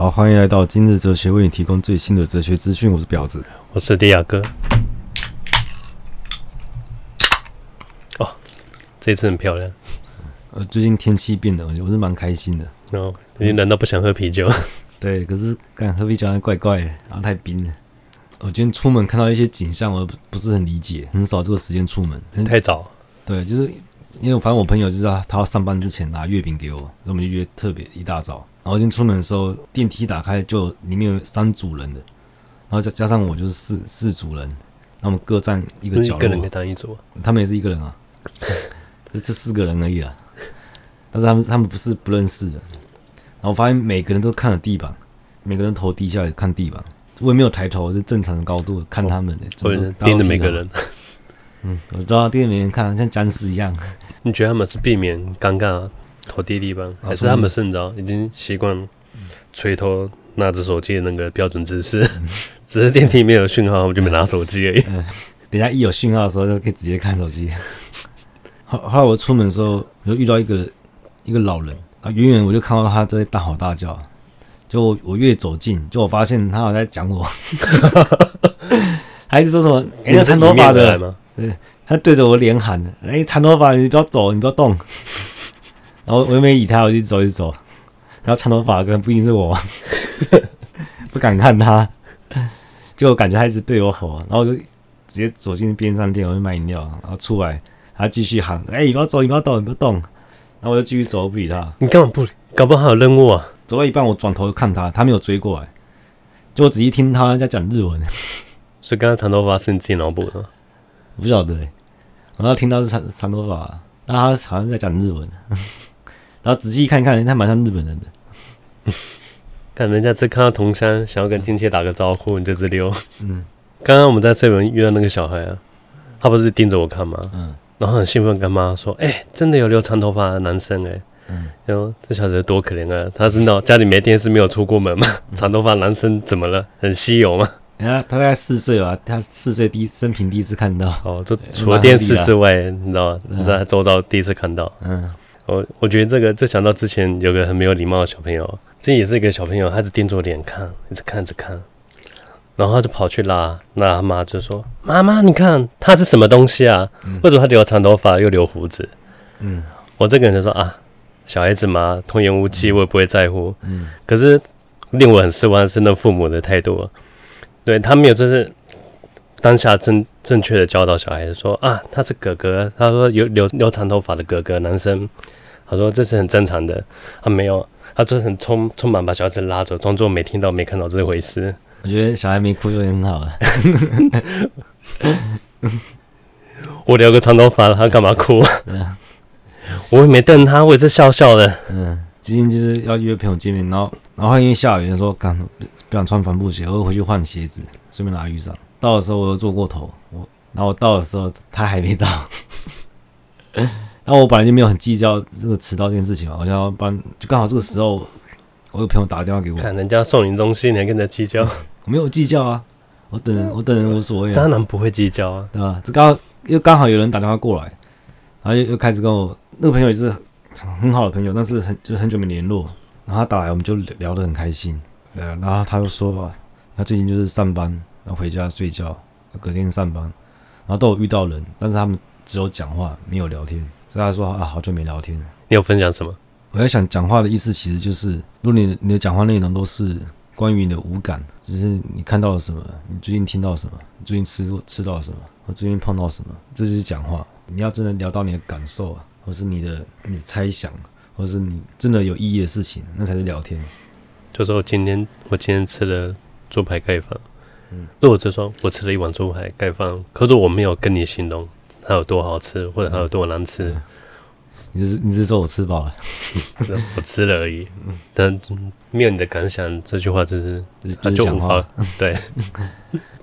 好，欢迎来到今日哲学，为你提供最新的哲学资讯。我是婊子，我是迪亚哥。哦，这次很漂亮。呃，最近天气变冷，我是蛮开心的。哦，已经冷到不想喝啤酒。嗯、对，可是干喝啤酒还怪怪的，然后太冰了。我今天出门看到一些景象，我不是很理解，很少这个时间出门。太早。对，就是因为反正我朋友就是他，他要上班之前拿月饼给我，所以我们就约特别一大早。然后今天出门的时候，电梯打开，就里面有三组人的，然后再加上我就是四四组人，那我们各占一个角落。一个人给他一组，他们也是一个人啊，就这四个人而已啊。但是他们他们不是不认识的，然后我发现每个人都看着地板，每个人头低下来看地板，我也没有抬头，是正常的高度看他们的，所以盯着每个人。嗯，我知道盯着每个人看，像僵尸一样。你觉得他们是避免尴尬？头低地板，还是他们甚早已经习惯垂头拿着手机的那个标准姿势，只是电梯没有讯号，我们就没拿手机而已。嗯，等下一有讯号的时候，就可以直接看手机。后后来我出门的时候，就遇到一个一个老人啊，远远我就看到他在大吼大叫。就我我越走近，就我发现他好像在讲我，还是说什么？哎，那长头发的，对，他对着我脸喊：“哎，长头发，你不要走，你不要动。”然后我又没理他，我就走一走。然后长头发可能不一定是我，不敢看他，就感觉他一直对我吼。然后我就直接走进边上店，我就买饮料。然后出来，他继续喊：“哎、欸，你不要走，你不要动，你不要动。”然后我就继续走，不理他。你干嘛不理？搞不好还有任务啊！走到一半，我转头看他，他没有追过来。就我仔细听他在讲日文。所以刚刚长头发是你自己脑补的吗？我不晓得、欸。然后听到是长长头发，但他好像在讲日文。然后仔细看看，他蛮像日本人的。看人家这看到同乡，想要跟亲戚打个招呼，你就直溜。嗯。刚刚我们在这边遇到那个小孩啊，他不是盯着我看吗？嗯。然后很兴奋跟妈说：“哎、欸，真的有留长头发的男生哎。”嗯。然后这小子多可怜啊！他知道家里没电视，没有出过门嘛。长头发男生怎么了？很稀有吗？人家他大概四岁吧，他四岁第一生平第一次看到。哦，就除了电视之外，你知道吗？你在周遭第一次看到。嗯。我我觉得这个就想到之前有个很没有礼貌的小朋友，这也是一个小朋友，他只盯着我脸看，一直看着看，然后他就跑去拉，那他妈就说：“妈妈，你看他是什么东西啊？为什么他留长头发又留胡子？”嗯，我这个人就说啊，小孩子嘛，童言无忌，我也不会在乎。嗯，可是令我很失望的是那父母的态度，对他没有就是。当下正正确的教导小孩子说啊，他是哥哥，他说有留留长头发的哥哥男生，他说这是很正常的，他没有，他就是很匆匆忙把小孩子拉走，装作没听到没看到这回事。我觉得小孩没哭就很好了。我留个长头发，他干嘛哭？我也没瞪他，我也是笑笑的。嗯，今天就是要约朋友见面，然后然后因为下雨，说刚不想穿帆布鞋，我又回去换鞋子，顺便拿雨伞。到的时候我又坐过头，我然后我到的时候他还没到，然后我本来就没有很计较这个迟到这件事情嘛，我想要帮，就刚好这个时候我有朋友打电话给我，看人家送你东西你还跟他计较，我没有计较啊，我等人我等人无所谓，当然不会计较啊，对吧？这刚又刚好有人打电话过来，然后又又开始跟我那个朋友也是很好的朋友，但是很就很久没联络，然后他打来我们就聊得很开心，对，然后他就说他最近就是上班。然后回家睡觉，隔天上班，然后都有遇到人，但是他们只有讲话，没有聊天。所以他说啊，好久没聊天。你有分享什么？我在想，讲话的意思其实就是，如果你的你的讲话内容都是关于你的五感，就是你看到了什么，你最近听到什么，你最近吃吃到什么，我最近碰到什么，这就是讲话。你要真的聊到你的感受啊，或是你的你的猜想，或是你真的有意义的事情，那才是聊天。就说我今天我今天吃了猪排盖饭。嗯，那我就说我吃了一碗猪排盖饭，可是我没有跟你形容它有多好吃，或者它有多难吃，嗯、你是你是说我吃饱了，我吃了而已，但没有你的感想，这句话就是他就无法 对。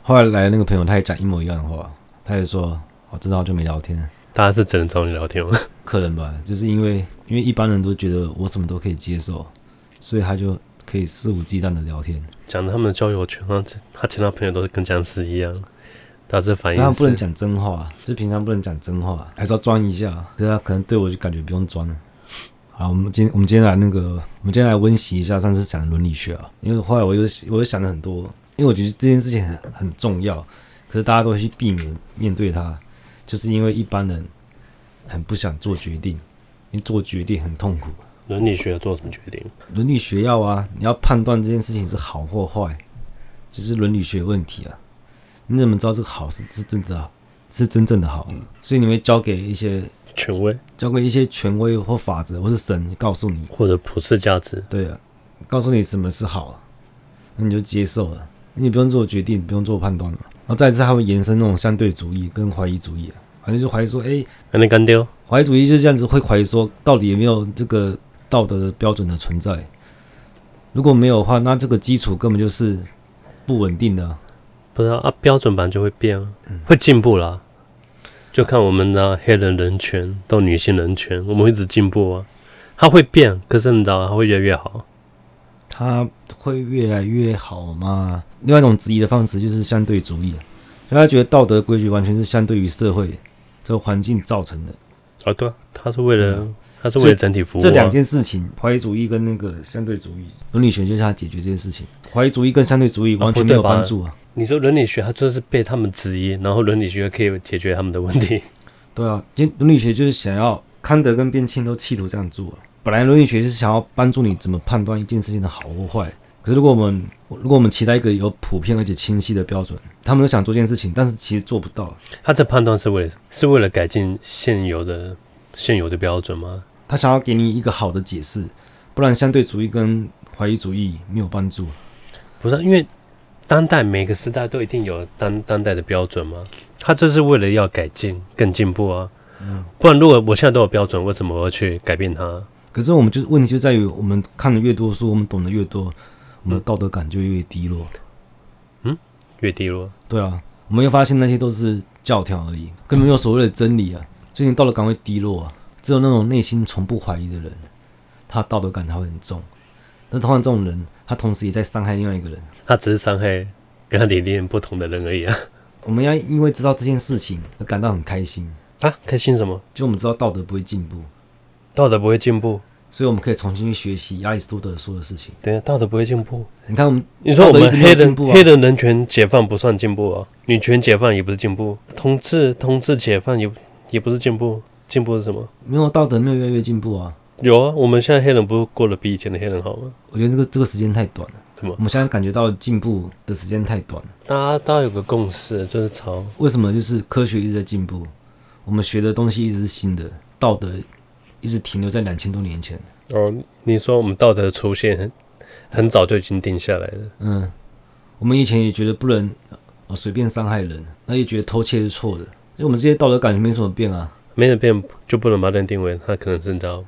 后来来那个朋友，他也讲一模一样的话，他也说我知道就没聊天，大家是只能找你聊天吗？可能吧，就是因为因为一般人都觉得我什么都可以接受，所以他就。可以肆无忌惮的聊天，讲他们的交友圈，他其他朋友都是跟僵尸一样，大致反应。他不能讲真话，就平常不能讲真话，还是要装一下。对啊，可能对我就感觉不用装了。好，我们今天我们今天来那个，我们今天来温习一下上次讲的伦理学啊。因为后来我又我又想了很多，因为我觉得这件事情很很重要，可是大家都会去避免面对它，就是因为一般人很不想做决定，因为做决定很痛苦。伦理学要做什么决定？伦理学要啊，你要判断这件事情是好或坏，就是伦理学问题啊。你怎么知道这个好是是真的好，是真正的好？所以你会交给一些。权威交给一些权威或法则，或是神告诉你，或者普世价值，对啊，告诉你什么是好，那你就接受了，你不用做决定，不用做判断了。然后再次，他会延伸那种相对主义跟怀疑主义啊，反正就怀疑说，哎，还能干掉？怀疑主义就是这样子，会怀疑说，到底有没有这个道德的标准的存在？如果没有的话，那这个基础根本就是不稳定的。不知道啊，标准版就会变，会进步啦。就看我们的黑人人权到女性人权，我们会一直进步啊。它会变，可是你知道，它会越来越好。它会越来越好吗？另外一种质疑的方式就是相对主义，大家觉得道德规矩完全是相对于社会这个环境造成的。啊，对，它是为了，它是为了整体服务啊。这两件事情，怀疑主义跟那个相对主义，伦理学就是它解决这件事情。怀疑主义跟相对主义完全没有帮助啊。你说伦理学，它就是被他们质疑，然后伦理学可以解决他们的问题。对啊，因伦理学就是想要康德跟边沁都企图这样做。本来伦理学是想要帮助你怎么判断一件事情的好或坏。可是如果我们如果我们期待一个有普遍而且清晰的标准，他们都想做这件事情，但是其实做不到。他这判断是为了是为了改进现有的现有的标准吗？他想要给你一个好的解释，不然相对主义跟怀疑主义没有帮助。不是啊，因为。当代每个时代都一定有当当代的标准吗？他这是为了要改进、更进步啊。嗯，不然如果我现在都有标准，为什么我要去改变它？可是我们就是问题就在于，我们看的越多书，我们懂得越多，我们的道德感就越低落。嗯，越低落。对啊，我们又发现那些都是教条而已，根本没有所谓的真理啊。最近道德感会低落啊，只有那种内心从不怀疑的人，他道德感才会很重。那通常这种人，他同时也在伤害另外一个人。他只是伤害跟他理念不同的人而已啊。我们要因为知道这件事情而感到很开心啊！开心什么？就我们知道道德不会进步，道德不会进步，所以我们可以重新去学习亚里士多德说的事情。对啊，道德不会进步。你看我们，你说我们黑人黑人人权解放不算进步啊，女权解放也不是进步，同志同志解放也也不是进步，进步是什么？没有道德，没有越来越进步啊。有啊，我们现在黑人不是过得比以前的黑人好吗？我觉得这个这个时间太短了。怎么？我们现在感觉到进步的时间太短了。大家大家有个共识，就是朝。为什么？就是科学一直在进步，我们学的东西一直是新的，道德一直停留在两千多年前。哦，你说我们道德出现很很早就已经定下来了。嗯，我们以前也觉得不能啊随便伤害人，那也觉得偷窃是错的，因为我们这些道德感觉没什么变啊，没人变就不能把人定为他可能是叫。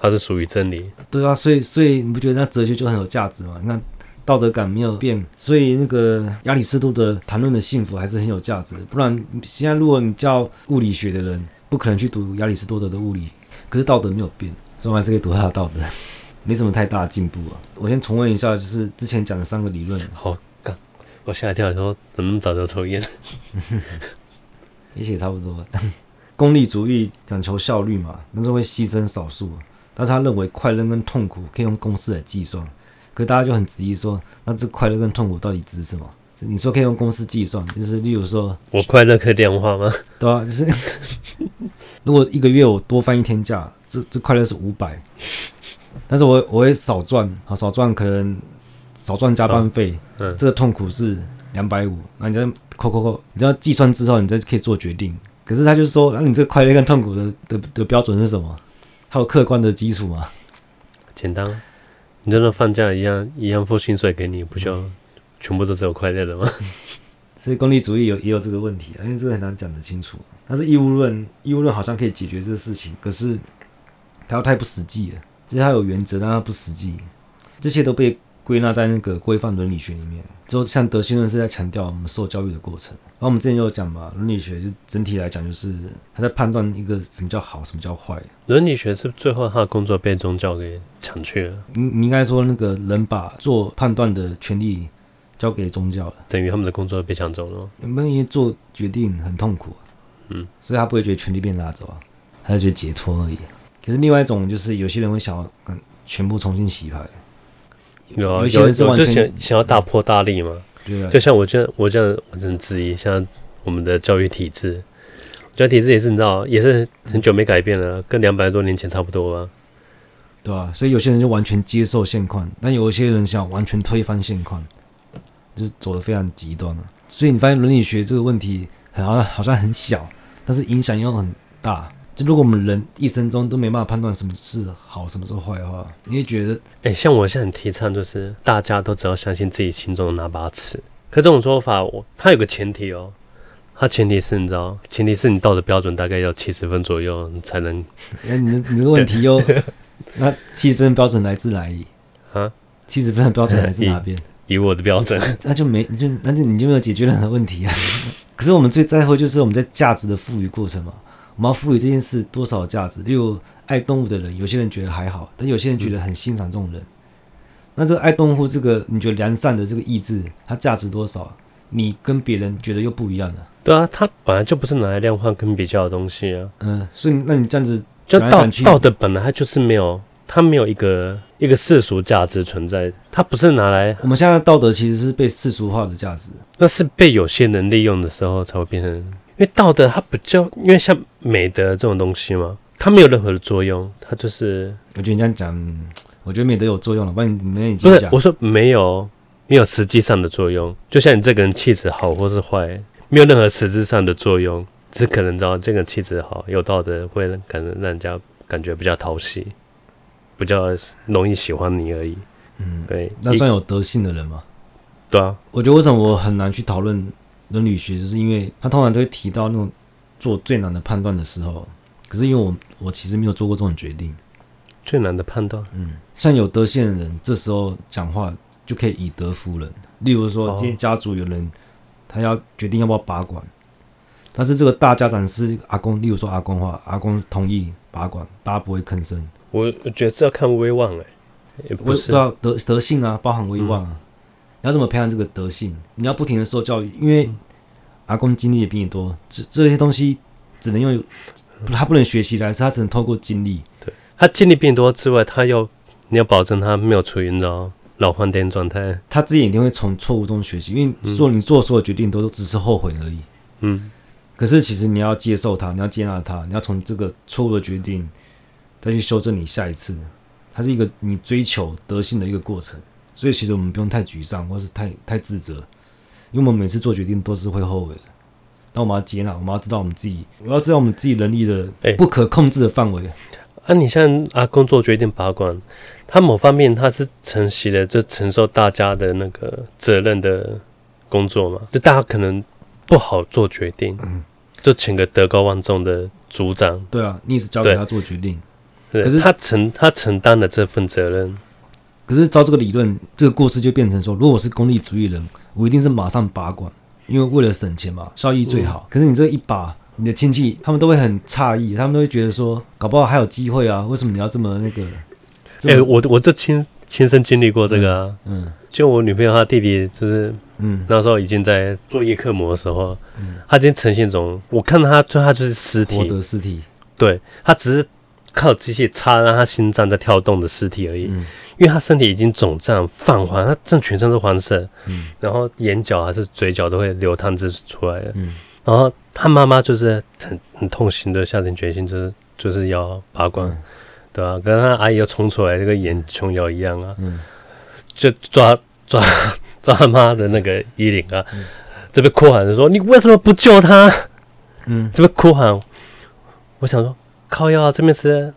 它是属于真理，对啊，所以所以你不觉得那哲学就很有价值吗？你看道德感没有变，所以那个亚里士多德谈论的幸福还是很有价值。不然现在如果你叫物理学的人，不可能去读亚里士多德的物理，可是道德没有变，所以我还是可以读他的道德，没什么太大的进步啊。我先重温一下，就是之前讲的三个理论。好，干，我吓一跳，说怎么那么早就抽烟？也差不多。功利主义讲求效率嘛，但是会牺牲少数。但是他认为快乐跟痛苦可以用公式来计算，可是大家就很质疑说，那这快乐跟痛苦到底指什么？你说可以用公式计算，就是例如说，我快乐可以量化吗？对啊，就是如果一个月我多放一天假，这这快乐是五百，但是我我会少赚，啊少赚可能少赚加班费，嗯，这个痛苦是两百五，那你再扣扣扣，你要计算之后，你再可以做决定。可是他就说，那你这个快乐跟痛苦的的的标准是什么？还有客观的基础吗？简单，你真的放假一样一样付薪水给你，不就全部都只有快乐的吗？所以功利主义有也有这个问题，因为这个很难讲得清楚。但是义务论，义务论好像可以解决这个事情，可是它又太不实际了。其实它有原则，但它不实际。这些都被归纳在那个规范伦理学里面。之后像德性论是在强调我们受教育的过程。然后我们之前就有讲嘛，伦理学就整体来讲，就是他在判断一个什么叫好，什么叫坏。伦理学是最后他的工作被宗教给抢去了。你你应该说那个人把做判断的权利交给宗教了，等于他们的工作被抢走了。有没有做决定很痛苦，嗯，所以他不会觉得权利被拿走啊，他就觉得解脱而已。可是另外一种就是有些人会想要嗯全部重新洗牌，有有有就想想要大破大立嘛。对啊，就像我这样我这样我很质疑，像我们的教育体制，教育体制也是你知道，也是很久没改变了，跟两百多年前差不多啊。对啊，所以有些人就完全接受现况，但有一些人想完全推翻现况，就走的非常极端了。所以你发现伦理学这个问题好像好像很小，但是影响又很大。就如果我们人一生中都没办法判断什么是好，什么是坏的话，你会觉得，哎、欸，像我现在很提倡，就是大家都只要相信自己心中的那把尺。可这种说法，我它有个前提哦，它前提是你知道，前提是你道德标准大概要七十分左右，你才能。哎，你你这个问题 又。那七十分的标准来自哪里啊？七十分的标准来自哪 边？以我的标准，那就没你就那就你就没有解决任何问题啊。可是我们最在乎就是我们在价值的赋予过程嘛。我们要赋予这件事多少价值？例如爱动物的人，有些人觉得还好，但有些人觉得很欣赏这种人。嗯、那这个爱动物这个你觉得良善的这个意志，它价值多少？你跟别人觉得又不一样了。对啊，它本来就不是拿来量化跟比较的东西啊。嗯，所以那你这样子。就道道德本来它就是没有，它没有一个一个世俗价值存在，它不是拿来。我们现在道德其实是被世俗化的价值，那是被有些人利用的时候才会变成。因为道德它不叫，因为像美德这种东西嘛，它没有任何的作用，它就是。我觉得你这样讲，我觉得美德有作用了，不然你没你不是我说没有没有实际上的作用，就像你这个人气质好或是坏，没有任何实质上的作用。只可能知道这个气质好、有道德，会可能让人家感觉比较讨喜，比较容易喜欢你而已。嗯，对，那算有德性的人吗？对啊，我觉得为什么我很难去讨论伦理学，就是因为他通常都会提到那种做最难的判断的时候。可是因为我我其实没有做过这种决定，最难的判断，嗯，像有德性的人，这时候讲话就可以以德服人。例如说，今天家族有人他要决定要不要拔管。但是这个大家长是阿公，例如说阿公话，阿公同意拔管，大家不会吭声。我我觉得是要看威望哎、欸，也不是都要德德性啊，包含威望啊。要怎么培养这个德性？你要不停的受教育，因为阿公经历也比你多，这这些东西只能用他不能学习来，是他只能透过经历。对，他经历比你多之外，他要你要保证他没有处于老老换电状态，他自己一定会从错误中学习，因为做你做所有决定都只是后悔而已。嗯。可是，其实你要接受他，你要接纳他，你要从这个错误的决定再去修正你下一次。它是一个你追求德性的一个过程。所以，其实我们不用太沮丧，或是太太自责，因为我们每次做决定都是会后悔的。那我们要接纳，我们要知道我们自己，我要知道我们自己能力的不可控制的范围。啊，你像阿公做决定拔管，他某方面他是承袭了就承受大家的那个责任的工作嘛，就大家可能。不好做决定，嗯，就请个德高望重的组长。对啊，你也是交给他做决定。可是他承他承担了这份责任。可是照这个理论，这个故事就变成说，如果我是功利主义人，我一定是马上拔管，因为为了省钱嘛，效益最好。嗯、可是你这一拔，你的亲戚他们都会很诧异，他们都会觉得说，搞不好还有机会啊？为什么你要这么那个？哎、欸，我我这亲亲身经历过这个啊。嗯。嗯就我女朋友她弟弟，就是嗯，那时候已经在做叶克膜的时候，嗯，他已经呈现一种，我看到他，就他就是尸体，活的尸体，对，他只是靠机械插让他心脏在跳动的尸体而已，嗯，因为他身体已经肿胀泛黄，他正全身都黄色，嗯，然后眼角还是嘴角都会流汤汁出来的，嗯，然后他妈妈就是很很痛心的下定决心，就是就是要拔罐，嗯、对吧、啊？跟他阿姨又冲出来，这个眼琼瑶一样啊，嗯。就抓抓 抓他妈的那个衣领啊！嗯、这边哭喊着说：“你为什么不救他？”嗯，这边哭喊，我想说靠药啊！这边是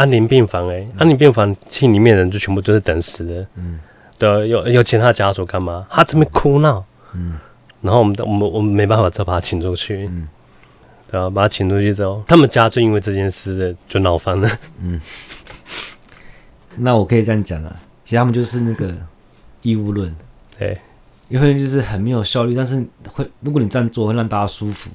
安宁病房哎、安宁病房厅里面人就全部都是等死的。嗯，对，有有请他家属干嘛？他这边哭闹。嗯，然后我们我们我们没办法再把他请出去。嗯，对啊，把他请出去之后，他们家就因为这件事就闹翻了。嗯，那我可以这样讲啊。其实他们就是那个义务论，对，因为就是很没有效率，但是会如果你这样做会让大家舒服，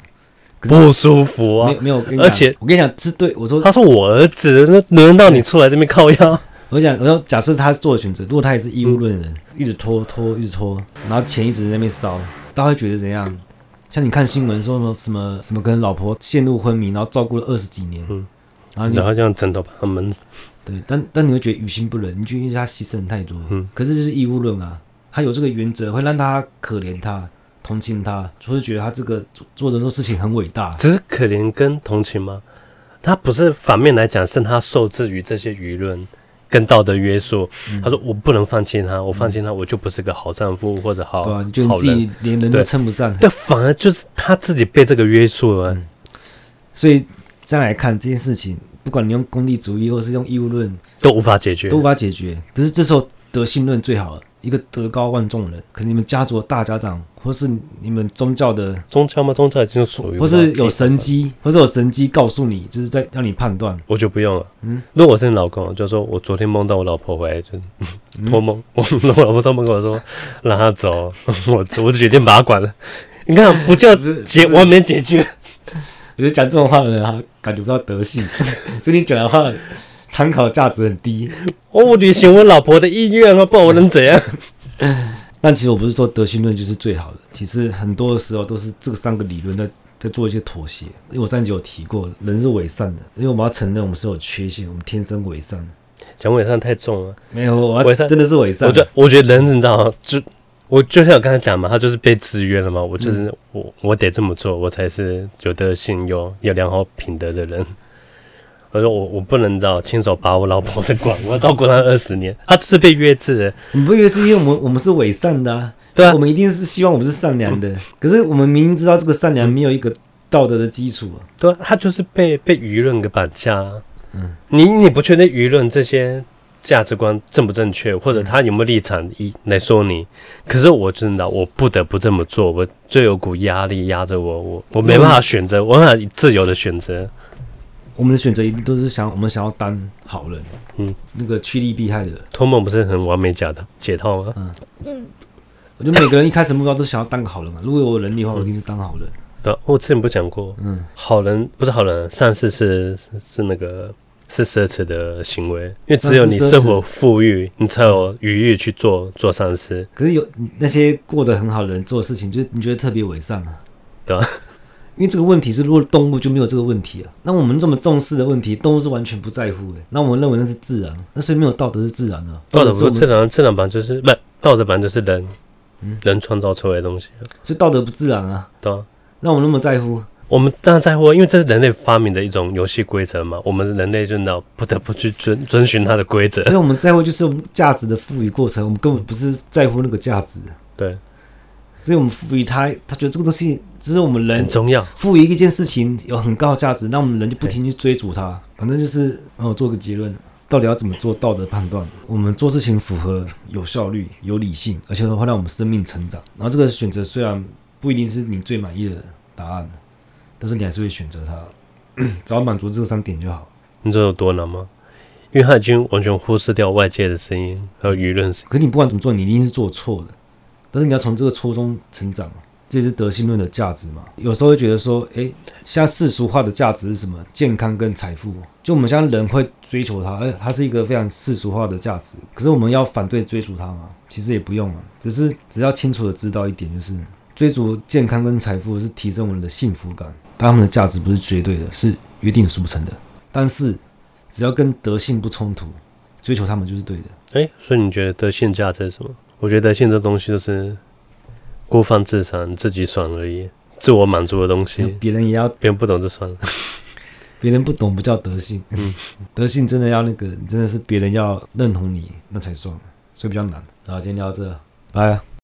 不舒服啊，没有没有，而且我跟你讲是对我说，他说我儿子，那轮到你出来这边靠腰。我讲我说假设他做的选择，如果他也是义务论的人，嗯、一直拖拖一直拖，然后钱一直在那边烧，大家会觉得怎样？像你看新闻说什么什么什么跟老婆陷入昏迷，然后照顾了二十几年，嗯，然后你然后用枕头把他闷死。对，但但你会觉得于心不忍，你就因为他牺牲太多，嗯，可是这是义务论啊，他有这个原则会让大家可怜他、同情他，就是觉得他这个做做的这事情很伟大。只是可怜跟同情吗？他不是反面来讲，是他受制于这些舆论。跟道德约束，嗯、他说我不能放弃他，我放弃他，我就不是个好丈夫或者好好人，就你自己连人都称不上。对，反而就是他自己被这个约束了。嗯、所以再来看这件事情，不管你用功利主义或是用义务论，都无法解决，都无法解决。只是这时候德性论最好了。一个德高望重的人，可能你们家族的大家长，或是你们宗教的宗教吗？宗教已经属于，或是有神机，或是有神机告诉你，就是在让你判断。我就不用了。嗯，如果我是你老公，就说我昨天梦到我老婆回来，就托梦，我我老婆托梦跟我说让他走，我我就决定把他管了。你看，不叫解完美解决。我觉得讲这种话的人，他感觉不到德性，所以你讲的话。参考价值很低，我履行我老婆的意愿啊，不然我能怎样？但其实我不是说德性论就是最好的，其实很多的时候都是这三个理论在在做一些妥协。因为我上集有提过，人是伪善的，因为我们要承认我们是有缺陷，我们天生伪善。讲伪善太重了，没有，我伪善真的是伪善。我觉得我觉得人你知道吗？就我就像我刚才讲嘛，他就是被制约了嘛，我就是、嗯、我我得这么做，我才是有德性、有有良好品德的人。我说我我不能找亲手把我老婆的管，我要照顾她二十年，她就是被约制的。你不约制，因为我们我们是伪善的啊，对啊，我们一定是希望我们是善良的。嗯、可是我们明明知道这个善良没有一个道德的基础啊，对啊，他就是被被舆论给绑架啊。嗯，你你不确定舆论这些价值观正不正确，或者他有没有立场一来说你，可是我真的我不得不这么做，我就有股压力压着我，我我没办法选择，我法自由的选择。我们的选择一定都是想，我们想要当好人，嗯，那个趋利避害的。托梦不是很完美假的解套吗？嗯嗯，我觉得每个人一开始目标都想要当个好人嘛。如果有能力的话，我一定是当好人。对，我之前不讲过，嗯，好人不是好人，善事是是那个是奢侈的行为，因为只有你生活富裕，你才有余裕去做做善事。可是有那些过得很好的人做的事情，就你觉得特别伪善啊？对吧？因为这个问题是，如果动物就没有这个问题啊。那我们这么重视的问题，动物是完全不在乎的。那我们认为那是自然，那所以没有道德是自然的。道德不是自然，自然版就是不道德版就是人，嗯，人创造出来的东西。所以道德不自然啊。对啊。那我们那么在乎？我们当然在乎，因为这是人类发明的一种游戏规则嘛。我们人类就那不得不去遵遵循它的规则。所以我们在乎就是价值的赋予过程，我们根本不是在乎那个价值。对。所以我们赋予他，他觉得这个东西只是我们人很重要。赋予一件事情有很高的价值，那我们人就不停去追逐它。反正就是，我做个结论：到底要怎么做道德判断？我们做事情符合有效率、有理性，而且会让我们生命成长。然后这个选择虽然不一定是你最满意的答案，但是你还是会选择它，只要满足这三点就好。你知道有多难吗？因为他已经完全忽视掉外界的声音和舆论声音。可你不管怎么做，你一定是做错的。但是你要从这个初衷成长，这也是德性论的价值嘛。有时候会觉得说，诶，现在世俗化的价值是什么？健康跟财富，就我们现在人会追求它，诶，它是一个非常世俗化的价值。可是我们要反对追逐它吗？其实也不用啊，只是只要清楚的知道一点，就是追逐健康跟财富是提升我们的幸福感，但他们的价值不是绝对的，是约定俗成的。但是只要跟德性不冲突，追求他们就是对的。诶，所以你觉得德性价值是什么？我觉得现在东西都是孤芳自赏、自己爽而已，自我满足的东西。别人也要，别人不懂就算了。别人不懂不叫德性，嗯，德性真的要那个，真的是别人要认同你那才算，所以比较难。好，今天聊到这，拜。